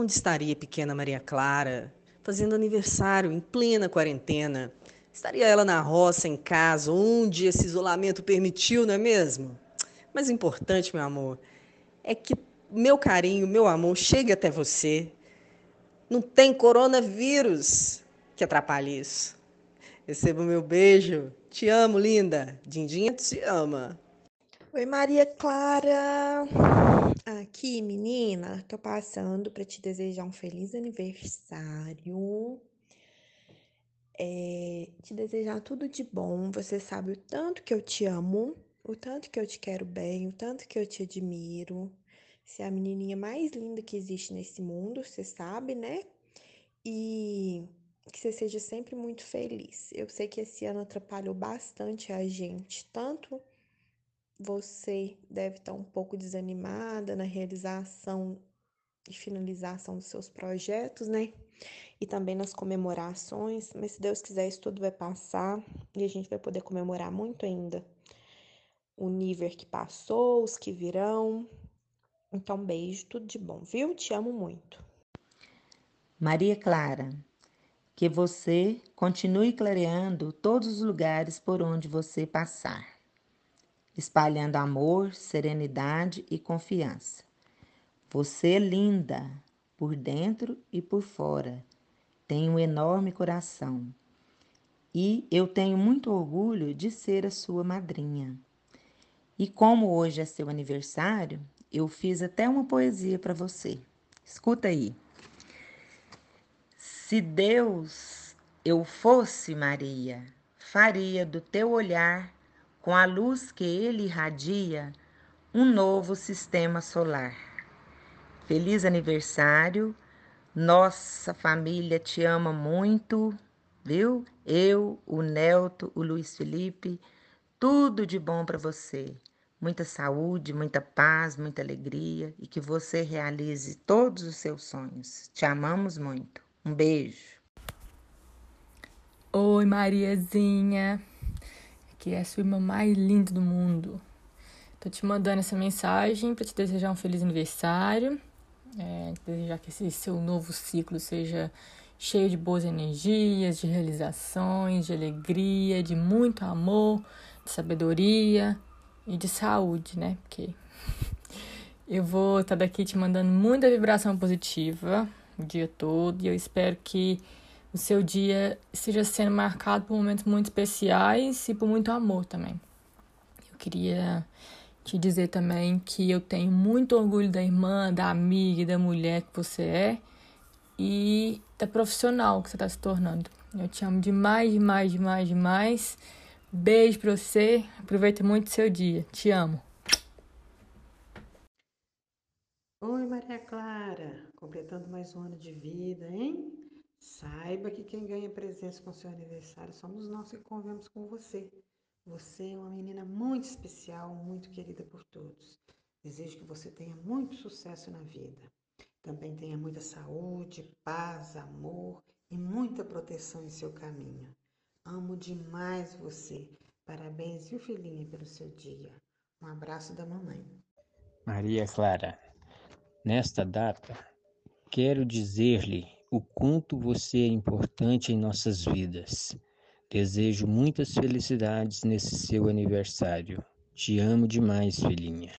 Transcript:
Onde estaria pequena Maria Clara, fazendo aniversário em plena quarentena? Estaria ela na roça, em casa, onde esse isolamento permitiu, não é mesmo? Mas o importante, meu amor, é que meu carinho, meu amor chegue até você. Não tem coronavírus que atrapalhe isso. Receba o meu beijo. Te amo, linda. Dindinha te ama. Oi, Maria Clara. Aqui, menina, tô passando para te desejar um feliz aniversário. É, te desejar tudo de bom. Você sabe o tanto que eu te amo, o tanto que eu te quero bem, o tanto que eu te admiro. Você é a menininha mais linda que existe nesse mundo, você sabe, né? E que você seja sempre muito feliz. Eu sei que esse ano atrapalhou bastante a gente, tanto você deve estar um pouco desanimada na realização e finalização dos seus projetos, né? E também nas comemorações, mas se Deus quiser, isso tudo vai passar e a gente vai poder comemorar muito ainda o nível que passou, os que virão. Então, beijo, tudo de bom, viu? Te amo muito. Maria Clara, que você continue clareando todos os lugares por onde você passar espalhando amor, serenidade e confiança. Você é linda por dentro e por fora. Tem um enorme coração. E eu tenho muito orgulho de ser a sua madrinha. E como hoje é seu aniversário, eu fiz até uma poesia para você. Escuta aí. Se Deus eu fosse Maria, faria do teu olhar com a luz que ele irradia, um novo sistema solar. Feliz aniversário, nossa família te ama muito, viu? Eu, o Nelto, o Luiz Felipe, tudo de bom para você. Muita saúde, muita paz, muita alegria e que você realize todos os seus sonhos. Te amamos muito. Um beijo. Oi, Mariazinha que é sua irmã mais linda do mundo. Tô te mandando essa mensagem para te desejar um feliz aniversário, é, desejar que esse seu novo ciclo seja cheio de boas energias, de realizações, de alegria, de muito amor, de sabedoria e de saúde, né? Porque eu vou estar tá daqui te mandando muita vibração positiva o dia todo e eu espero que o seu dia esteja sendo marcado por momentos muito especiais e por muito amor também. Eu queria te dizer também que eu tenho muito orgulho da irmã, da amiga e da mulher que você é e da profissional que você está se tornando. Eu te amo demais, demais, demais, demais. Beijo pra você. Aproveita muito seu dia. Te amo. Oi, Maria Clara. Completando mais um ano de vida, hein? Saiba que quem ganha presença com seu aniversário somos nós que convivemos com você. Você é uma menina muito especial, muito querida por todos. Desejo que você tenha muito sucesso na vida. Também tenha muita saúde, paz, amor e muita proteção em seu caminho. Amo demais você. Parabéns, viu, filhinha, pelo seu dia. Um abraço da mamãe. Maria Clara, nesta data, quero dizer-lhe o quanto você é importante em nossas vidas. Desejo muitas felicidades nesse seu aniversário. Te amo demais, filhinha.